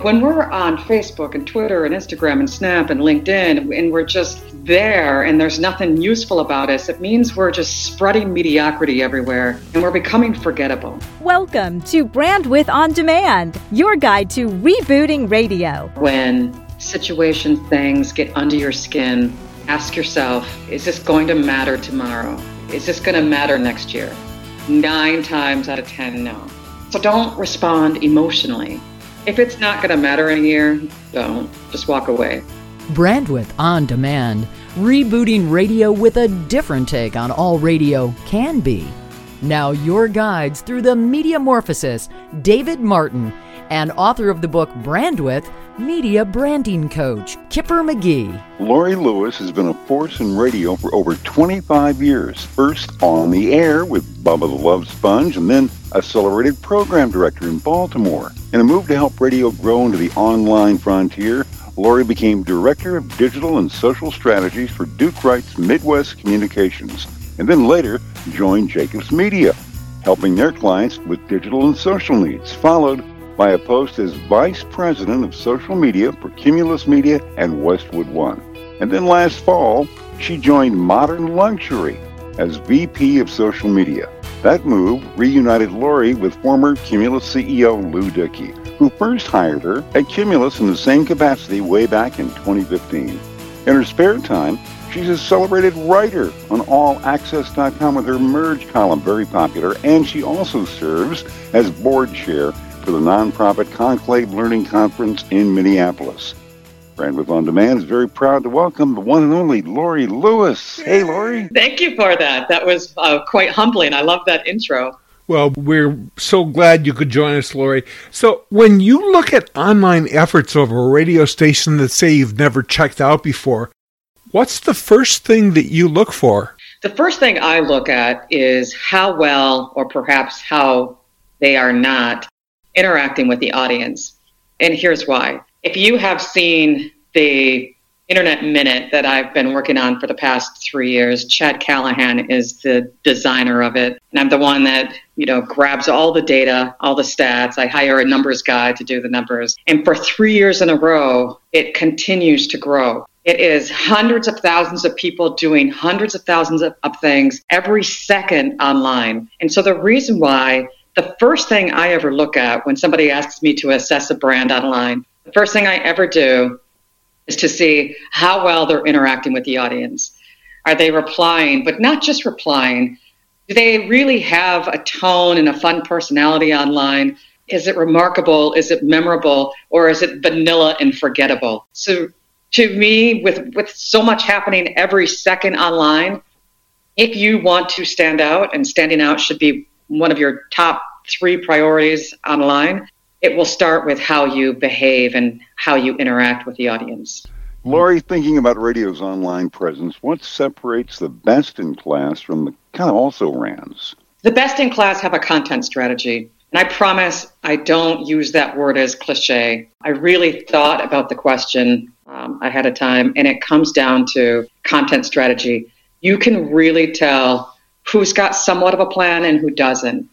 When we're on Facebook and Twitter and Instagram and Snap and LinkedIn and we're just there and there's nothing useful about us, it means we're just spreading mediocrity everywhere and we're becoming forgettable. Welcome to Brandwidth On Demand, your guide to rebooting radio. When situation things get under your skin, ask yourself, is this going to matter tomorrow? Is this going to matter next year? Nine times out of 10, no. So don't respond emotionally if it's not going to matter in a year, don't. Just walk away. Brandwidth On Demand, rebooting radio with a different take on all radio can be. Now, your guides through the Mediamorphosis, David Martin, and author of the book Brandwidth, media branding coach, Kipper McGee. Lori Lewis has been a force in radio for over 25 years. First on the air with Bubba the Love Sponge, and then accelerated program director in Baltimore. In a move to help radio grow into the online frontier, Laurie became Director of Digital and Social Strategies for Duke Wright's Midwest Communications, and then later joined Jacobs Media, helping their clients with digital and social needs, followed by a post as Vice President of Social Media for Cumulus Media and Westwood One. And then last fall, she joined Modern Luxury as VP of Social Media. That move reunited Laurie with former Cumulus CEO Lou Dickey, who first hired her at Cumulus in the same capacity way back in 2015. In her spare time, she's a celebrated writer on allaccess.com with her Merge column, very popular, and she also serves as board chair for the nonprofit Conclave Learning Conference in Minneapolis. Brandwidth On Demand is very proud to welcome the one and only Lori Lewis. Hey, Lori. Thank you for that. That was uh, quite humbling. I love that intro. Well, we're so glad you could join us, Lori. So, when you look at online efforts of a radio station that say you've never checked out before, what's the first thing that you look for? The first thing I look at is how well, or perhaps how they are not, interacting with the audience. And here's why. If you have seen the Internet Minute that I've been working on for the past three years, Chad Callahan is the designer of it. And I'm the one that, you know, grabs all the data, all the stats. I hire a numbers guy to do the numbers. And for three years in a row, it continues to grow. It is hundreds of thousands of people doing hundreds of thousands of, of things every second online. And so the reason why the first thing I ever look at when somebody asks me to assess a brand online, the first thing I ever do is to see how well they're interacting with the audience. Are they replying, but not just replying? Do they really have a tone and a fun personality online? Is it remarkable? Is it memorable? Or is it vanilla and forgettable? So, to me, with, with so much happening every second online, if you want to stand out, and standing out should be one of your top three priorities online, it will start with how you behave and how you interact with the audience. Laurie, thinking about radio's online presence, what separates the best in class from the kind of also rans? The best in class have a content strategy. And I promise I don't use that word as cliche. I really thought about the question um, ahead of time, and it comes down to content strategy. You can really tell who's got somewhat of a plan and who doesn't.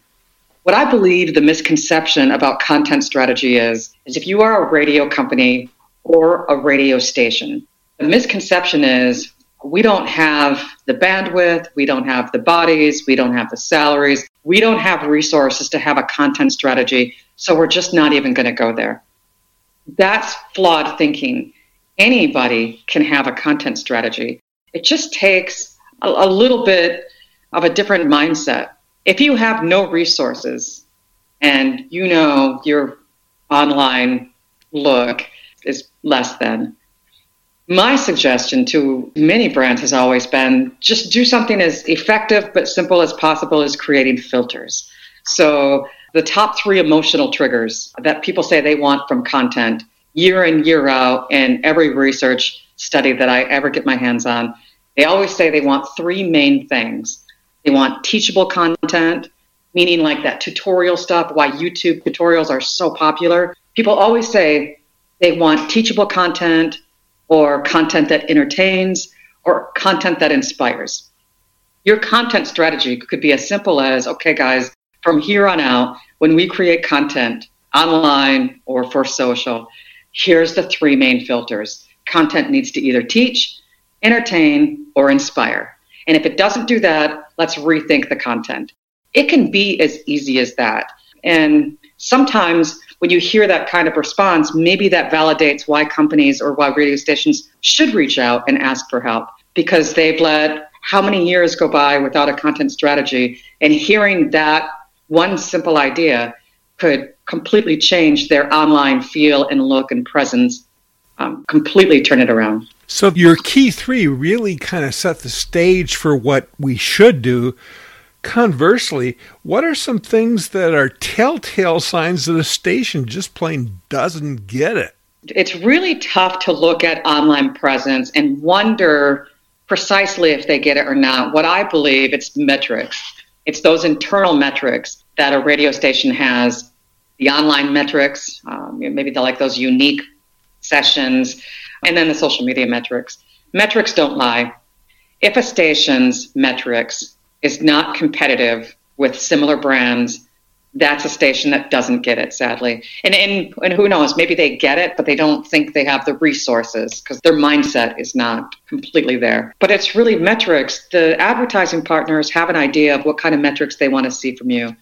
What I believe the misconception about content strategy is, is if you are a radio company or a radio station, the misconception is we don't have the bandwidth, we don't have the bodies, we don't have the salaries, we don't have resources to have a content strategy, so we're just not even going to go there. That's flawed thinking. Anybody can have a content strategy. It just takes a, a little bit of a different mindset. If you have no resources and you know your online look is less than, my suggestion to many brands has always been just do something as effective but simple as possible as creating filters. So, the top three emotional triggers that people say they want from content year in, year out, in every research study that I ever get my hands on, they always say they want three main things they want teachable content, meaning like that tutorial stuff, why YouTube tutorials are so popular. People always say they want teachable content or content that entertains or content that inspires. Your content strategy could be as simple as okay, guys, from here on out, when we create content, online or for social, here's the three main filters. Content needs to either teach, entertain, or inspire. And if it doesn't do that, let's rethink the content. It can be as easy as that. And sometimes when you hear that kind of response, maybe that validates why companies or why radio stations should reach out and ask for help because they've let how many years go by without a content strategy. And hearing that one simple idea could completely change their online feel and look and presence, um, completely turn it around. So, your key three really kind of set the stage for what we should do. Conversely, what are some things that are telltale signs that a station just plain doesn't get it? It's really tough to look at online presence and wonder precisely if they get it or not. What I believe it's metrics. It's those internal metrics that a radio station has the online metrics, um, maybe like those unique sessions, and then the social media metrics. Metrics don't lie. If a station's metrics is not competitive with similar brands, that's a station that doesn't get it, sadly. And, and, and who knows, maybe they get it, but they don't think they have the resources because their mindset is not completely there. But it's really metrics. The advertising partners have an idea of what kind of metrics they want to see from you.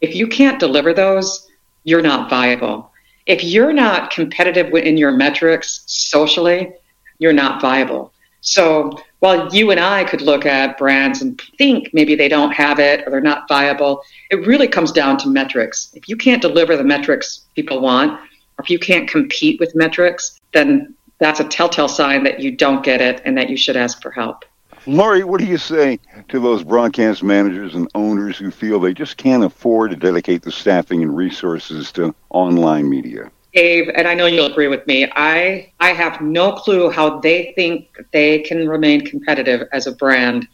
If you can't deliver those, you're not viable. If you're not competitive in your metrics socially, you're not viable. So while you and I could look at brands and think maybe they don't have it or they're not viable, it really comes down to metrics. If you can't deliver the metrics people want, or if you can't compete with metrics, then that's a telltale sign that you don't get it and that you should ask for help. Laurie, what do you say to those broadcast managers and owners who feel they just can't afford to dedicate the staffing and resources to online media? Dave, and I know you'll agree with me, I, I have no clue how they think they can remain competitive as a brand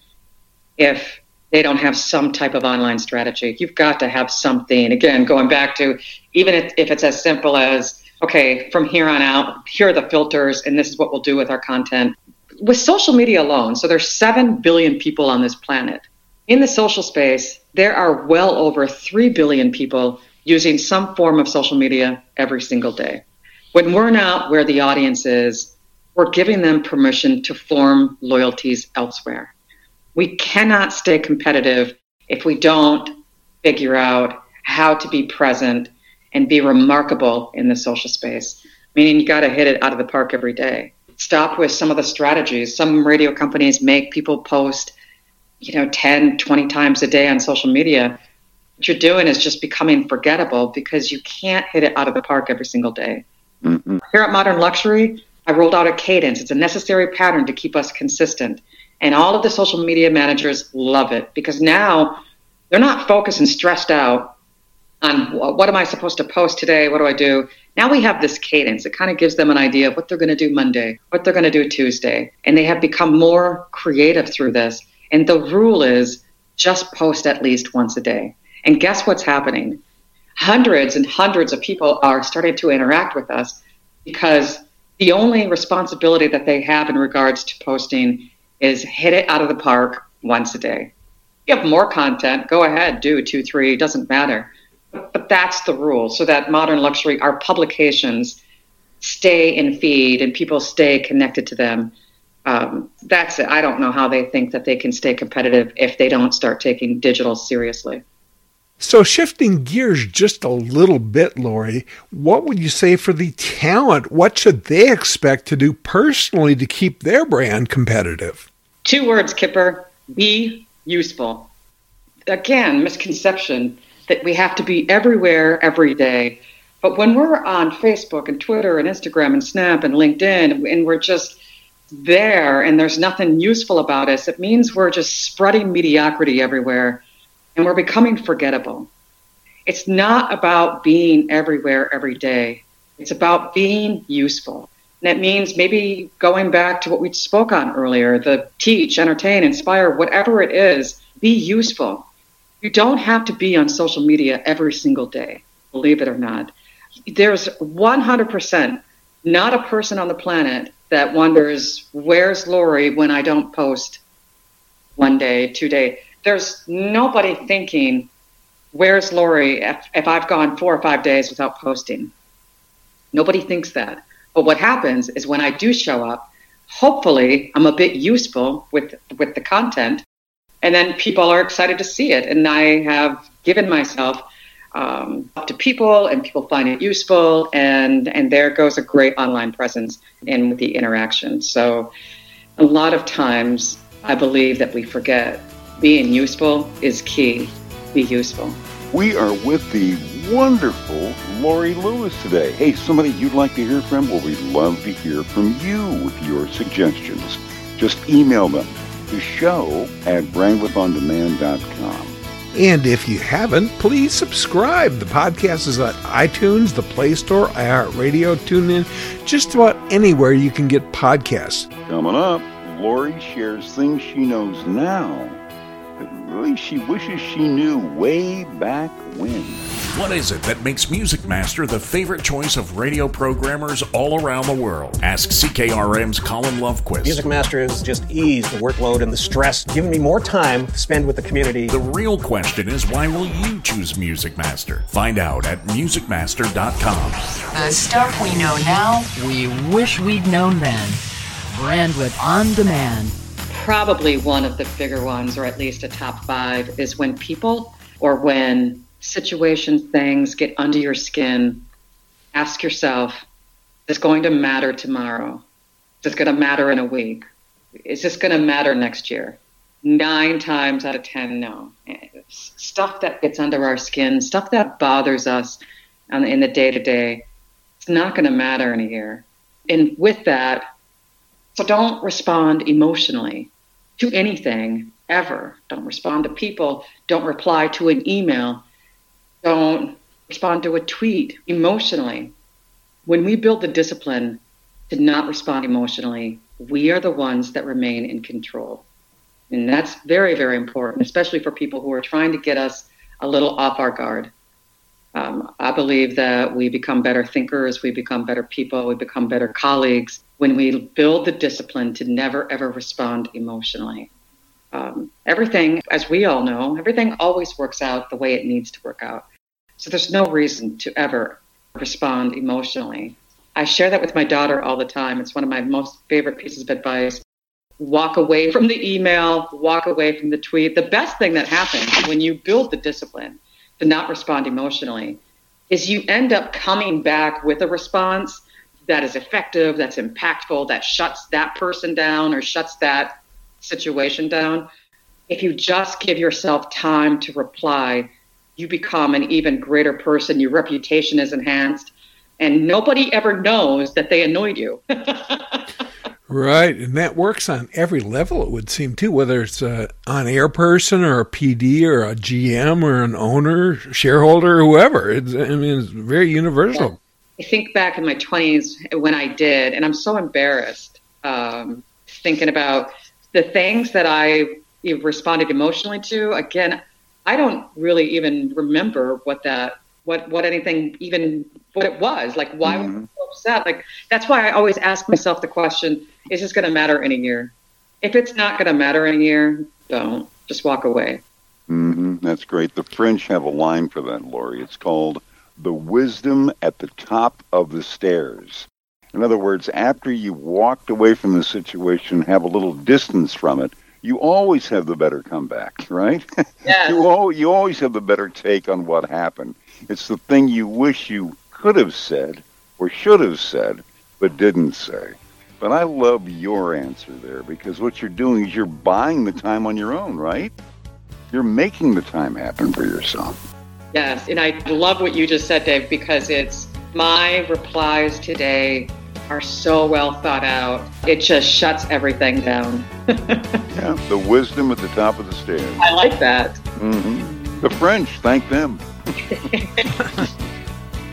if they don't have some type of online strategy. You've got to have something. Again, going back to even if, if it's as simple as, okay, from here on out, here are the filters, and this is what we'll do with our content with social media alone, so there's 7 billion people on this planet. In the social space, there are well over 3 billion people using some form of social media every single day. When we're not where the audience is, we're giving them permission to form loyalties elsewhere. We cannot stay competitive if we don't figure out how to be present and be remarkable in the social space, meaning you got to hit it out of the park every day stop with some of the strategies. Some radio companies make people post, you know, 10, 20 times a day on social media. What you're doing is just becoming forgettable because you can't hit it out of the park every single day. Mm-hmm. Here at Modern Luxury, I rolled out a cadence. It's a necessary pattern to keep us consistent. And all of the social media managers love it because now they're not focused and stressed out on what am I supposed to post today? What do I do? Now we have this cadence. It kind of gives them an idea of what they're going to do Monday, what they're going to do Tuesday. And they have become more creative through this. And the rule is just post at least once a day. And guess what's happening? Hundreds and hundreds of people are starting to interact with us because the only responsibility that they have in regards to posting is hit it out of the park once a day. If you have more content, go ahead, do two, three, doesn't matter. But that's the rule. So that modern luxury, our publications stay in feed and people stay connected to them. Um, that's it. I don't know how they think that they can stay competitive if they don't start taking digital seriously. So, shifting gears just a little bit, Lori, what would you say for the talent? What should they expect to do personally to keep their brand competitive? Two words, Kipper be useful. Again, misconception that we have to be everywhere every day. But when we're on Facebook and Twitter and Instagram and Snap and LinkedIn and we're just there and there's nothing useful about us, it means we're just spreading mediocrity everywhere and we're becoming forgettable. It's not about being everywhere every day. It's about being useful. And that means maybe going back to what we spoke on earlier the teach, entertain, inspire, whatever it is, be useful. You don't have to be on social media every single day, believe it or not. There's 100% not a person on the planet that wonders, where's Laurie when I don't post one day, two day. There's nobody thinking Where's Lori if, if I've gone four or five days without posting? Nobody thinks that. But what happens is when I do show up, hopefully I'm a bit useful with with the content, and then people are excited to see it. And I have given myself um, up to people, and people find it useful, and and there goes a great online presence in the interaction. So a lot of times, I believe that we forget being useful is key. Be useful. We are with the wonderful Lori Lewis today. Hey, somebody you'd like to hear from? Well, we'd love to hear from you with your suggestions. Just email them to show at brandwidthondemand.com. And if you haven't, please subscribe. The podcast is at iTunes, the Play Store, iHeartRadio, TuneIn, just about anywhere you can get podcasts. Coming up, Lori shares things she knows now that really she wishes she knew way back when. What is it that makes Music Master the favorite choice of radio programmers all around the world? Ask CKRM's Colin Lovequist. Music Master has just eased the workload and the stress, giving me more time to spend with the community. The real question is why will you choose Music Master? Find out at musicmaster.com. The stuff we know now, we wish we'd known then. Brandwidth on demand. Probably one of the bigger ones, or at least a top five, is when people or when situations, things get under your skin, ask yourself, is going to matter tomorrow? Is this going to matter in a week? Is this going to matter next year? Nine times out of 10, no. Stuff that gets under our skin, stuff that bothers us in the day to day, it's not going to matter in a year. And with that, so don't respond emotionally to anything ever. Don't respond to people. Don't reply to an email don't respond to a tweet emotionally. When we build the discipline to not respond emotionally, we are the ones that remain in control. And that's very, very important, especially for people who are trying to get us a little off our guard. Um, I believe that we become better thinkers, we become better people, we become better colleagues when we build the discipline to never, ever respond emotionally. Um, everything, as we all know, everything always works out the way it needs to work out. So there's no reason to ever respond emotionally. I share that with my daughter all the time. It's one of my most favorite pieces of advice. Walk away from the email, walk away from the tweet. The best thing that happens when you build the discipline to not respond emotionally is you end up coming back with a response that is effective, that's impactful, that shuts that person down or shuts that situation down, if you just give yourself time to reply, you become an even greater person. Your reputation is enhanced, and nobody ever knows that they annoyed you. right, and that works on every level. It would seem too, whether it's an on-air person or a PD or a GM or an owner, shareholder, whoever. It's, I mean, it's very universal. I think back in my twenties when I did, and I'm so embarrassed um, thinking about the things that I responded emotionally to, again, I don't really even remember what that what what anything even what it was. Like why mm-hmm. was I so upset? Like that's why I always ask myself the question, is this gonna matter in a year? If it's not gonna matter in a year, don't. Just walk away. Mm-hmm. That's great. The French have a line for that, Lori. It's called the wisdom at the top of the stairs. In other words, after you walked away from the situation, have a little distance from it, you always have the better comeback, right? Yes. you, al- you always have the better take on what happened. It's the thing you wish you could have said or should have said, but didn't say. But I love your answer there because what you're doing is you're buying the time on your own, right? You're making the time happen for yourself. Yes, and I love what you just said, Dave, because it's my replies today are so well thought out. It just shuts everything down. yeah, the wisdom at the top of the stairs. I like that. Mm-hmm. The French, thank them.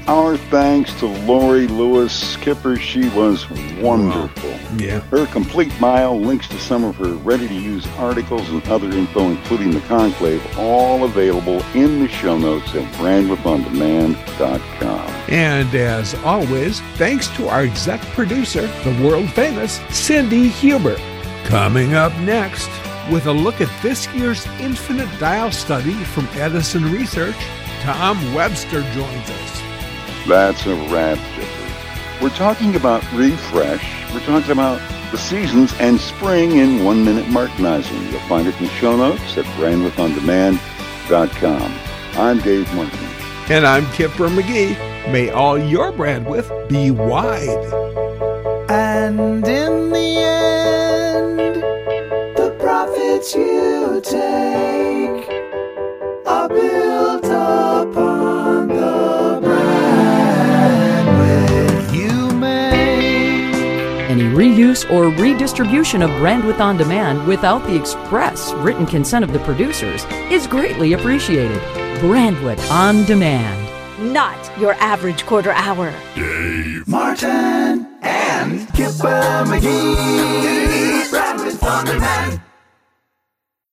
Our thanks to Lori Lewis Kipper. She was wonderful. Yeah. Her complete mile, links to some of her ready to use articles and other info, including the conclave, all available in the show notes at brandwidthondemand.com. And as always, thanks to our exec producer, the world famous Cindy Huber. Coming up next, With a look at this year's infinite dial study from Edison Research, Tom Webster joins us. That's a wrap, Kipper. We're talking about refresh. We're talking about the seasons and spring in one minute Martinizing. You'll find it in the show notes at brandwidthondemand.com. I'm Dave Martin. And I'm Kipper McGee. May all your bandwidth be wide. And in the end, the profits you take reuse or redistribution of Brandwidth on Demand without the express written consent of the producers is greatly appreciated. Brandwidth on Demand. Not your average quarter hour. Dave Martin and Kipper McGee. Brandwidth on demand.